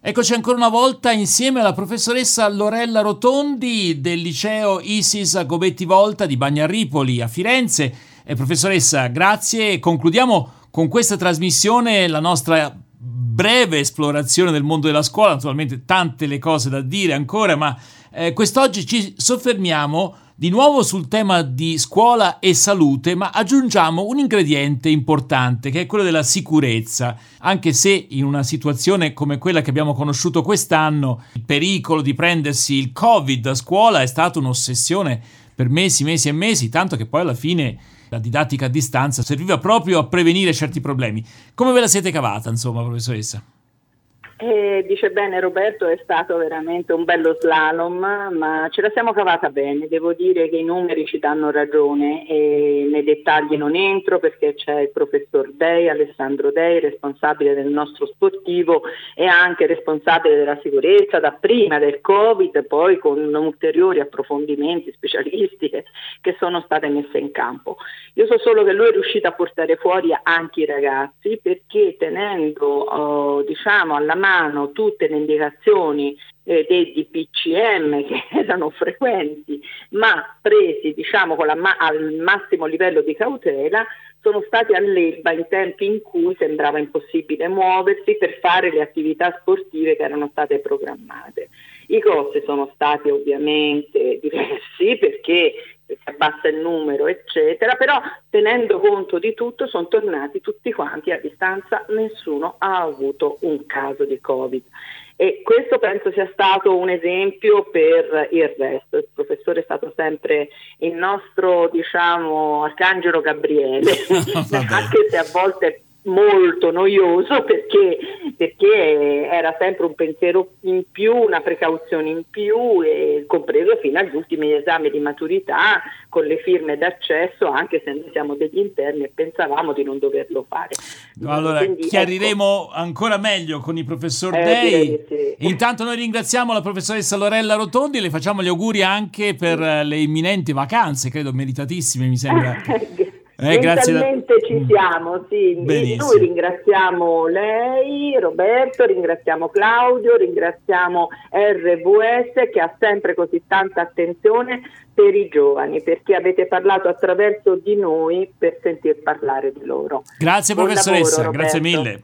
Eccoci ancora una volta insieme alla professoressa Lorella Rotondi del liceo Isis Gobetti Volta di Bagnaripoli a Firenze. Eh, professoressa, grazie. Concludiamo con questa trasmissione la nostra breve esplorazione del mondo della scuola. Naturalmente tante le cose da dire ancora, ma eh, quest'oggi ci soffermiamo di nuovo sul tema di scuola e salute, ma aggiungiamo un ingrediente importante che è quello della sicurezza, anche se in una situazione come quella che abbiamo conosciuto quest'anno, il pericolo di prendersi il Covid a scuola è stata un'ossessione per mesi, mesi e mesi, tanto che poi alla fine la didattica a distanza serviva proprio a prevenire certi problemi. Come ve la siete cavata, insomma, professoressa? Eh, dice bene Roberto, è stato veramente un bello slalom, ma ce la siamo cavata bene. Devo dire che i numeri ci danno ragione e nei dettagli non entro perché c'è il professor Dei, Alessandro Dei, responsabile del nostro sportivo e anche responsabile della sicurezza da prima del Covid, poi con ulteriori approfondimenti specialistiche che sono state messe in campo. Io so solo che lui è riuscito a portare fuori anche i ragazzi perché tenendo oh, diciamo alla mano mano tutte le indicazioni eh, dei DPCM che erano frequenti, ma presi diciamo, ma- al massimo livello di cautela, sono stati all'Elba in tempi in cui sembrava impossibile muoversi per fare le attività sportive che erano state programmate. I costi sono stati ovviamente diversi perché si abbassa il numero, eccetera, però tenendo conto di tutto sono tornati tutti quanti a distanza, nessuno ha avuto un caso di Covid. E questo penso sia stato un esempio per il resto. Il professore è stato sempre il nostro, diciamo, arcangelo Gabriele, anche se a volte molto noioso perché, perché, era sempre un pensiero in più, una precauzione in più, e compreso fino agli ultimi esami di maturità con le firme d'accesso, anche se noi siamo degli interni e pensavamo di non doverlo fare. Allora, Quindi, chiariremo ecco, ancora meglio con il professor eh, Dei. Sì. Intanto noi ringraziamo la professoressa Lorella Rotondi e le facciamo gli auguri anche per le imminenti vacanze, credo meritatissime, mi sembra. Eh, Mentalmente da... ci mm. siamo, sì. Benissimo. Noi ringraziamo lei, Roberto, ringraziamo Claudio, ringraziamo RVS che ha sempre così tanta attenzione per i giovani, perché avete parlato attraverso di noi per sentir parlare di loro. Grazie Buon professoressa, lavoro, grazie mille.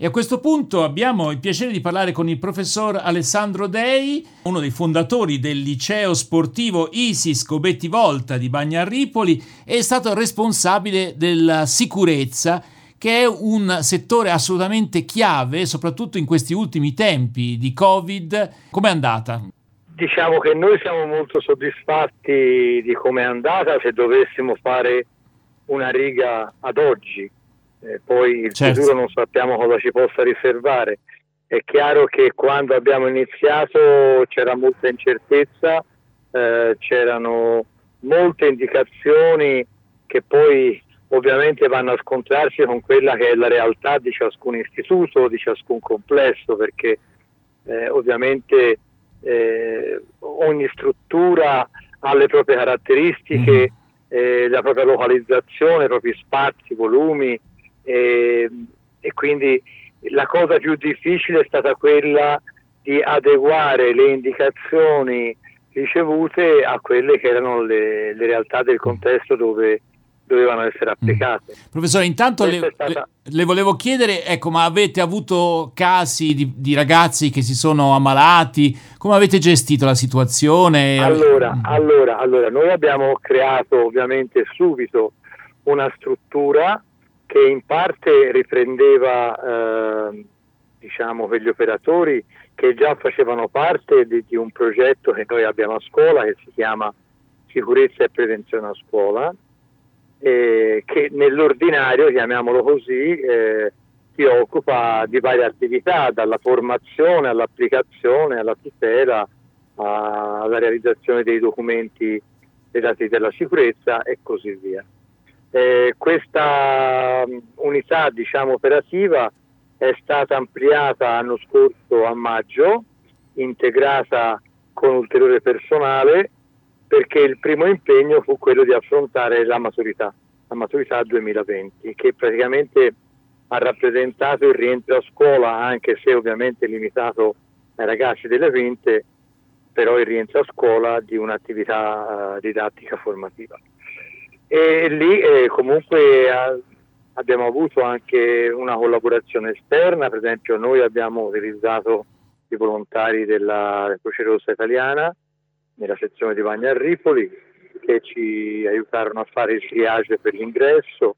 E a questo punto abbiamo il piacere di parlare con il professor Alessandro Dei, uno dei fondatori del liceo sportivo Isis Gobetti Volta di Bagnarripoli è stato responsabile della sicurezza che è un settore assolutamente chiave, soprattutto in questi ultimi tempi di Covid. Com'è andata? Diciamo che noi siamo molto soddisfatti di come è andata se dovessimo fare una riga ad oggi eh, poi il certo. futuro non sappiamo cosa ci possa riservare. È chiaro che quando abbiamo iniziato c'era molta incertezza, eh, c'erano molte indicazioni che poi ovviamente vanno a scontrarsi con quella che è la realtà di ciascun istituto, di ciascun complesso, perché eh, ovviamente eh, ogni struttura ha le proprie caratteristiche, mm. la propria localizzazione, i propri spazi, volumi, e, e quindi la cosa più difficile è stata quella di adeguare le indicazioni ricevute a quelle che erano le, le realtà del contesto dove dovevano essere applicate. Mm. Professore, intanto le, stata... le, le, volevo chiedere, ecco, ma avete avuto casi di, di, ragazzi che si sono ammalati? Come avete gestito la situazione? Allora, mm. allora, allora noi abbiamo creato ovviamente subito una struttura che in parte riprendeva eh, diciamo, per operatori che già facevano parte di, di, un progetto che noi abbiamo a scuola che si chiama Sicurezza e Prevenzione a Scuola, eh, che nell'ordinario, chiamiamolo così, eh, si occupa di varie attività, dalla formazione all'applicazione, alla tutela, alla realizzazione dei documenti relativi alla sicurezza e così via. Eh, questa mm, unità diciamo, operativa è stata ampliata l'anno scorso a maggio, integrata con ulteriore personale, perché il primo impegno fu quello di affrontare la maturità, la maturità 2020, che praticamente ha rappresentato il rientro a scuola, anche se ovviamente limitato ai ragazzi delle quinte, però il rientro a scuola di un'attività uh, didattica formativa. E lì eh, comunque a, abbiamo avuto anche una collaborazione esterna, per esempio noi abbiamo utilizzato i volontari della Croce Rossa Italiana nella sezione di Bagna Ripoli che ci aiutarono a fare il triage per l'ingresso,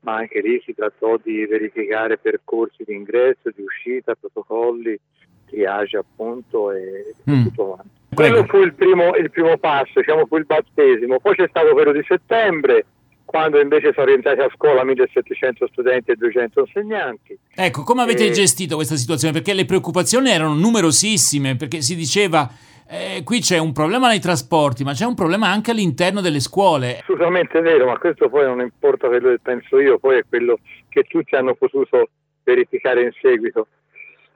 ma anche lì si trattò di verificare percorsi di ingresso, di uscita, protocolli, triage appunto e mm. tutto quanto. Quello fu il primo, il primo passo, diciamo fu il battesimo, poi c'è stato quello di settembre, quando invece sono rientrati a scuola 1700 studenti e 200 insegnanti. Ecco, come avete e... gestito questa situazione? Perché le preoccupazioni erano numerosissime, perché si diceva eh, qui c'è un problema nei trasporti, ma c'è un problema anche all'interno delle scuole. Assolutamente vero, ma questo poi non importa quello che penso io, poi è quello che tutti hanno potuto verificare in seguito.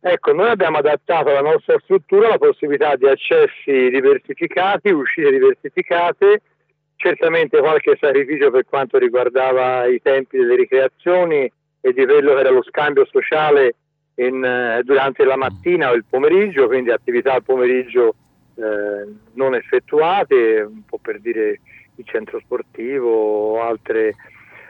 Ecco, noi abbiamo adattato alla nostra struttura la possibilità di accessi diversificati, uscite diversificate, certamente qualche sacrificio per quanto riguardava i tempi delle ricreazioni e di quello che era lo scambio sociale in, eh, durante la mattina o il pomeriggio, quindi attività al pomeriggio eh, non effettuate, un po' per dire il centro sportivo o altre.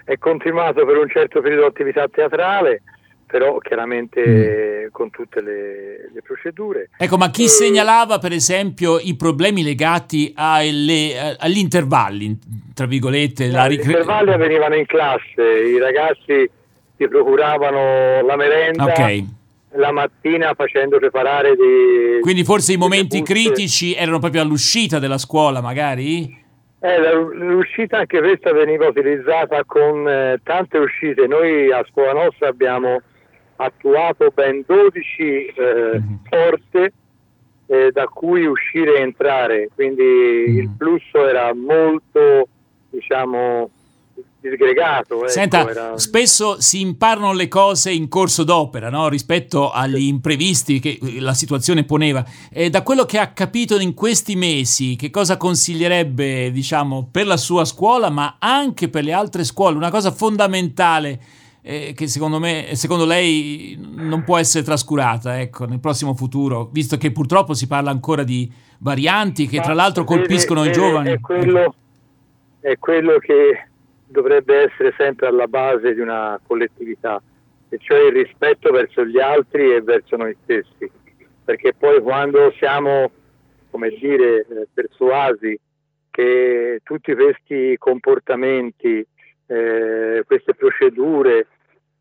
È continuato per un certo periodo l'attività teatrale, però chiaramente mm. con tutte le, le, procedure. Ecco, ma chi e... segnalava per esempio i problemi legati alle, agli intervalli, tra virgolette? No, ricre... Gli intervalli avvenivano in classe, i ragazzi si procuravano la merenda. Okay la mattina facendo preparare dei... Quindi forse i momenti critici erano proprio all'uscita della scuola magari? Eh, l'uscita anche questa veniva utilizzata con eh, tante uscite. Noi a scuola nostra abbiamo attuato ben 12 eh, mm-hmm. porte eh, da cui uscire e entrare, quindi mm-hmm. il flusso era molto, diciamo, disgregato. Ecco, Senta, era... spesso si imparano le cose in corso d'opera no? rispetto agli imprevisti che la situazione poneva. E da quello che ha capito in questi mesi, che cosa consiglierebbe diciamo, per la sua scuola, ma anche per le altre scuole? Una cosa fondamentale eh, che secondo me, secondo lei non può essere trascurata ecco, nel prossimo futuro, visto che purtroppo si parla ancora di varianti che tra l'altro colpiscono vede, i giovani. È quello, è quello che dovrebbe essere sempre alla base di una collettività, e cioè il rispetto verso gli altri e verso noi stessi, perché poi quando siamo, come dire, eh, persuasi che tutti questi comportamenti, eh, queste procedure,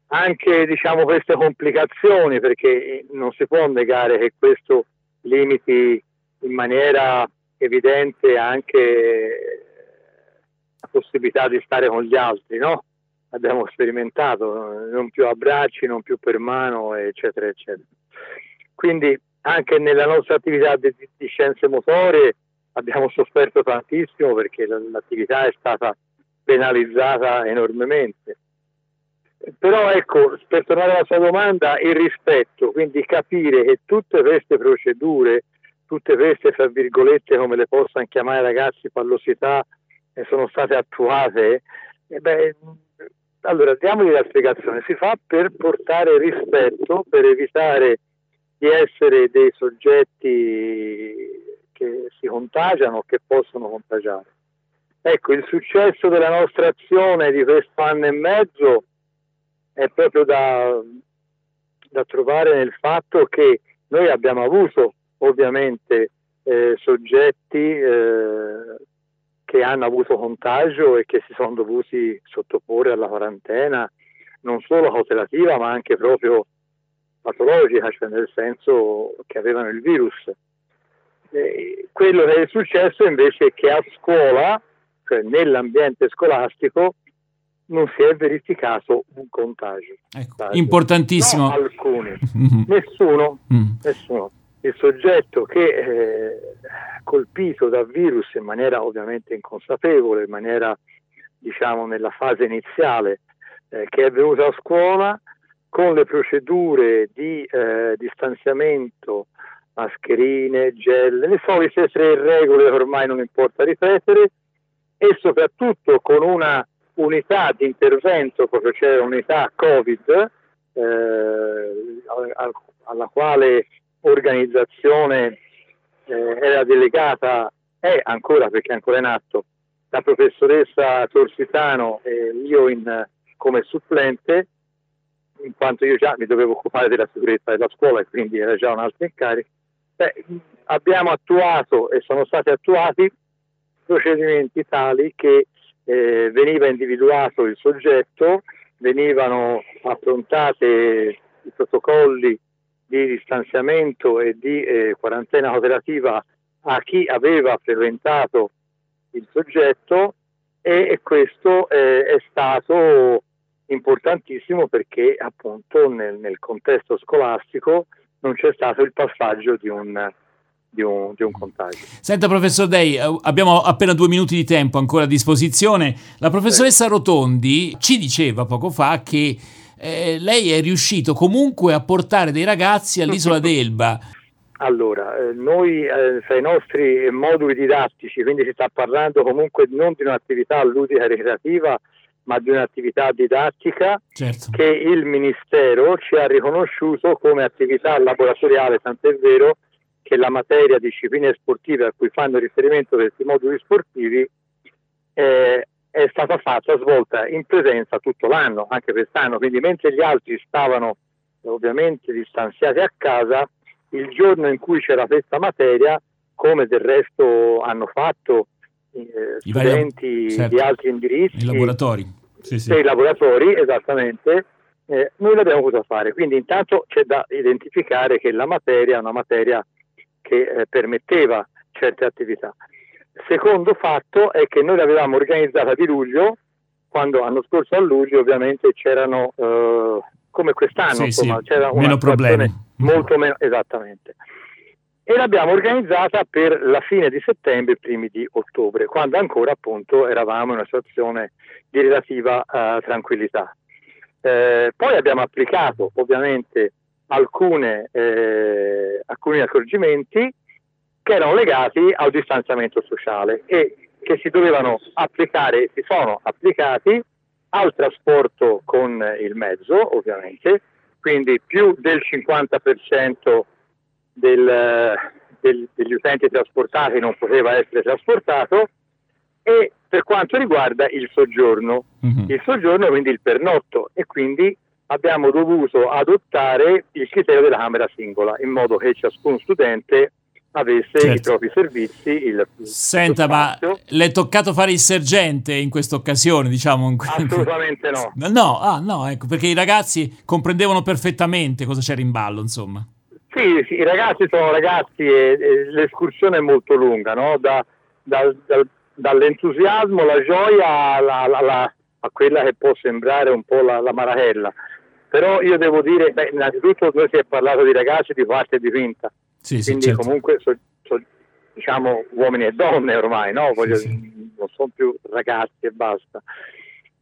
anche diciamo queste complicazioni, perché non si può negare che questo limiti in maniera evidente anche la possibilità di stare con gli altri, no? Abbiamo sperimentato, non più abbracci, non più per mano, eccetera, eccetera. Quindi anche nella nostra attività di, di scienze motorie abbiamo sofferto tantissimo perché l'attività è stata penalizzata enormemente. Però ecco, per tornare alla sua domanda, il rispetto, quindi capire che tutte queste procedure, tutte queste, fra virgolette, come le possano chiamare ragazzi, pallosità sono state attuate, eh beh, allora diamogli la spiegazione, si fa per portare rispetto, per evitare di essere dei soggetti che si contagiano o che possono contagiare. Ecco, il successo della nostra azione di questo anno e mezzo è proprio da, da trovare nel fatto che noi abbiamo avuto ovviamente eh, soggetti eh, che hanno avuto contagio e che si sono dovuti sottoporre alla quarantena, non solo cautelativa ma anche proprio patologica, cioè nel senso che avevano il virus. E quello che è successo invece è che a scuola, cioè nell'ambiente scolastico, non si è verificato un contagio. Ecco, importantissimo. No, alcuni, nessuno, mm. nessuno il soggetto che eh, colpito dal virus in maniera ovviamente inconsapevole, in maniera diciamo nella fase iniziale, eh, che è venuto a scuola con le procedure di eh, distanziamento, mascherine, gel, le solite tre regole che ormai non importa ripetere e soprattutto con una unità di intervento, proprio c'è unità Covid, eh, alla quale organizzazione eh, era delegata, è ancora perché è ancora in atto, la professoressa Torsitano e io in, come supplente, in quanto io già mi dovevo occupare della sicurezza della scuola e quindi era già un altro incarico, beh, abbiamo attuato e sono stati attuati procedimenti tali che eh, veniva individuato il soggetto, venivano affrontate i protocolli di distanziamento e di eh, quarantena operativa a chi aveva frequentato il soggetto e, e questo eh, è stato importantissimo perché appunto nel, nel, contesto scolastico non c'è stato il passaggio di un, di un, di un, contagio. Senta professor Dei, eh, abbiamo appena due minuti di tempo ancora a disposizione. La professoressa Rotondi ci diceva poco fa che eh, lei è riuscito comunque a portare dei ragazzi all'isola d'Elba. Allora, eh, noi eh, tra i nostri moduli didattici, quindi si sta parlando comunque non di un'attività ludica ricreativa, ma di un'attività didattica certo. che il Ministero ci ha riconosciuto come attività laboratoriale, tant'è vero che la materia discipline sportive a cui fanno riferimento questi moduli sportivi eh, è stata fatta, svolta in presenza tutto l'anno, anche quest'anno, quindi mentre gli altri stavano ovviamente distanziati a casa, il giorno in cui c'era questa materia, come del resto hanno fatto eh, I studenti vari, certo, di altri indirizzi, i laboratori, sì, sì. laboratori esattamente, eh, noi l'abbiamo potuto fare. Quindi intanto c'è da identificare che la materia è una materia che eh, permetteva certe attività. Secondo fatto è che noi l'avevamo organizzata di luglio, quando l'anno scorso a luglio ovviamente c'erano, eh, come quest'anno, sì, insomma, sì, c'era meno problemi. Molto meno, esattamente. E l'abbiamo organizzata per la fine di settembre e primi di ottobre, quando ancora appunto eravamo in una situazione di relativa uh, tranquillità. Eh, poi abbiamo applicato ovviamente alcune, eh, alcuni accorgimenti che erano legati al distanziamento sociale e che si dovevano applicare, si sono applicati al trasporto con il mezzo, ovviamente, quindi più del 50% del, del, degli utenti trasportati non poteva essere trasportato e per quanto riguarda il soggiorno, mm-hmm. il soggiorno quindi il pernotto e quindi abbiamo dovuto adottare il criterio della camera singola in modo che ciascun studente avesse certo. i propri servizi. Il, Senta, ma le è toccato fare il sergente in questa occasione, diciamo? Assolutamente no. No, ah, no, ecco, perché i ragazzi comprendevano perfettamente cosa c'era in ballo, insomma. Sì, sì i ragazzi sono ragazzi e, e l'escursione è molto lunga, no? da, da, da, dall'entusiasmo, la gioia alla, alla, a quella che può sembrare un po' la, la marachella. Però io devo dire, beh, innanzitutto noi si è parlato di ragazzi di parte e di quinta, sì, quindi sì, certo. comunque so, so, diciamo uomini e donne ormai, no? Voglio, sì, non sono più ragazzi e basta.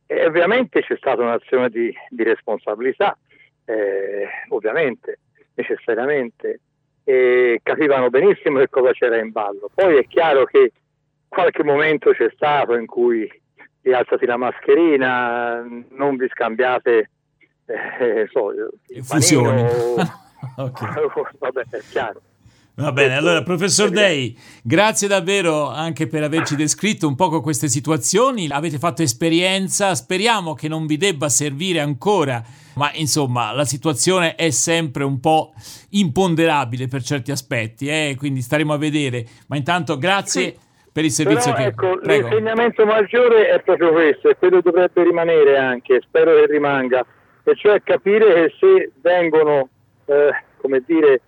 E ovviamente c'è stata un'azione di, di responsabilità, eh, ovviamente, necessariamente, e capivano benissimo che cosa c'era in ballo. Poi è chiaro che qualche momento c'è stato in cui vi alzate la mascherina, non vi scambiate eh, so, fusioni. okay. Vabbè, è chiaro. Va bene, allora professor Dei, grazie davvero anche per averci descritto un po' queste situazioni, avete fatto esperienza, speriamo che non vi debba servire ancora, ma insomma la situazione è sempre un po' imponderabile per certi aspetti, eh? quindi staremo a vedere, ma intanto grazie. Sì. Per il servizio Però, che... Ecco, l'insegnamento maggiore è proprio questo e quello dovrebbe rimanere anche, spero che rimanga, e cioè capire che se vengono, eh, come dire,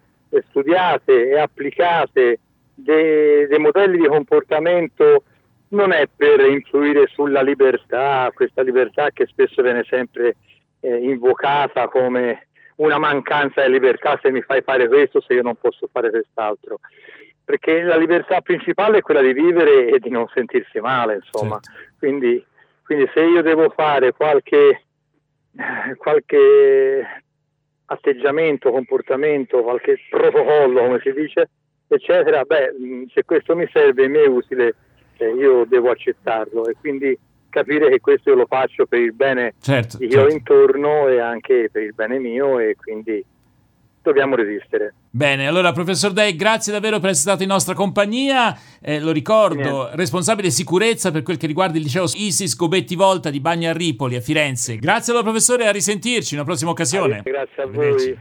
studiate e applicate dei, dei modelli di comportamento non è per influire sulla libertà, questa libertà che spesso viene sempre eh, invocata come una mancanza di libertà se mi fai fare questo, se io non posso fare quest'altro. Perché la libertà principale è quella di vivere e di non sentirsi male, insomma. Certo. Quindi, quindi, se io devo fare qualche, qualche atteggiamento, comportamento, qualche protocollo, come si dice, eccetera, beh, se questo mi serve e mi è utile, eh, io devo accettarlo e quindi capire che questo io lo faccio per il bene certo, di chi certo. ho intorno e anche per il bene mio e quindi dobbiamo resistere. Bene, allora professor Dei, grazie davvero per essere stato in nostra compagnia. Eh, lo ricordo, Niente. responsabile sicurezza per quel che riguarda il liceo Isis Gobetti Volta di Bagna a Ripoli a Firenze. Grazie allora professore, a risentirci in una prossima occasione. Grazie a voi.